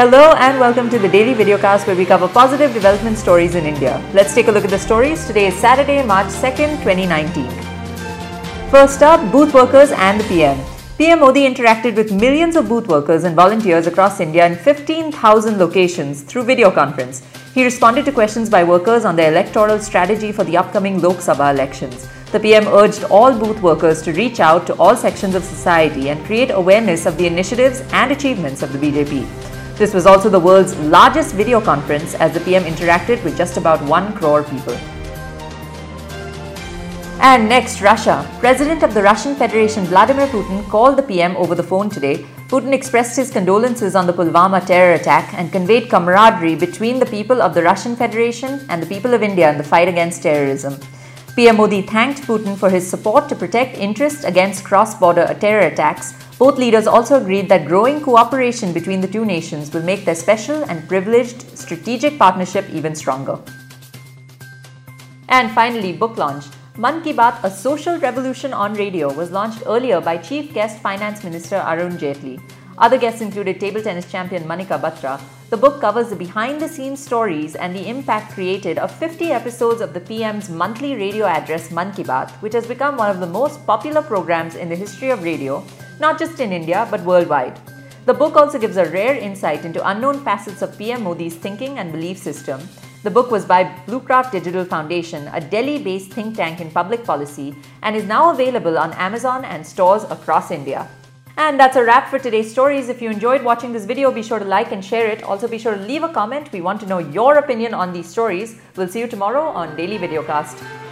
Hello and welcome to the daily videocast where we cover positive development stories in India. Let's take a look at the stories. Today is Saturday, March 2nd, 2019. First up, booth workers and the PM. PM Modi interacted with millions of booth workers and volunteers across India in 15,000 locations through video conference. He responded to questions by workers on their electoral strategy for the upcoming Lok Sabha elections. The PM urged all booth workers to reach out to all sections of society and create awareness of the initiatives and achievements of the BJP. This was also the world's largest video conference as the PM interacted with just about 1 crore people. And next, Russia. President of the Russian Federation Vladimir Putin called the PM over the phone today. Putin expressed his condolences on the Pulwama terror attack and conveyed camaraderie between the people of the Russian Federation and the people of India in the fight against terrorism. PM Modi thanked Putin for his support to protect interests against cross border terror attacks both leaders also agreed that growing cooperation between the two nations will make their special and privileged strategic partnership even stronger. And finally, book launch. Mann Ki Baat, a social revolution on radio, was launched earlier by Chief Guest Finance Minister Arun Jaitley. Other guests included table tennis champion Manika Batra. The book covers the behind the scenes stories and the impact created of 50 episodes of the PM's monthly radio address Mann Ki Baat, which has become one of the most popular programs in the history of radio not just in India but worldwide. The book also gives a rare insight into unknown facets of PM Modi's thinking and belief system. The book was by Bluecraft Digital Foundation, a Delhi based think tank in public policy, and is now available on Amazon and stores across India. And that's a wrap for today's stories. If you enjoyed watching this video, be sure to like and share it. Also, be sure to leave a comment. We want to know your opinion on these stories. We'll see you tomorrow on Daily Videocast.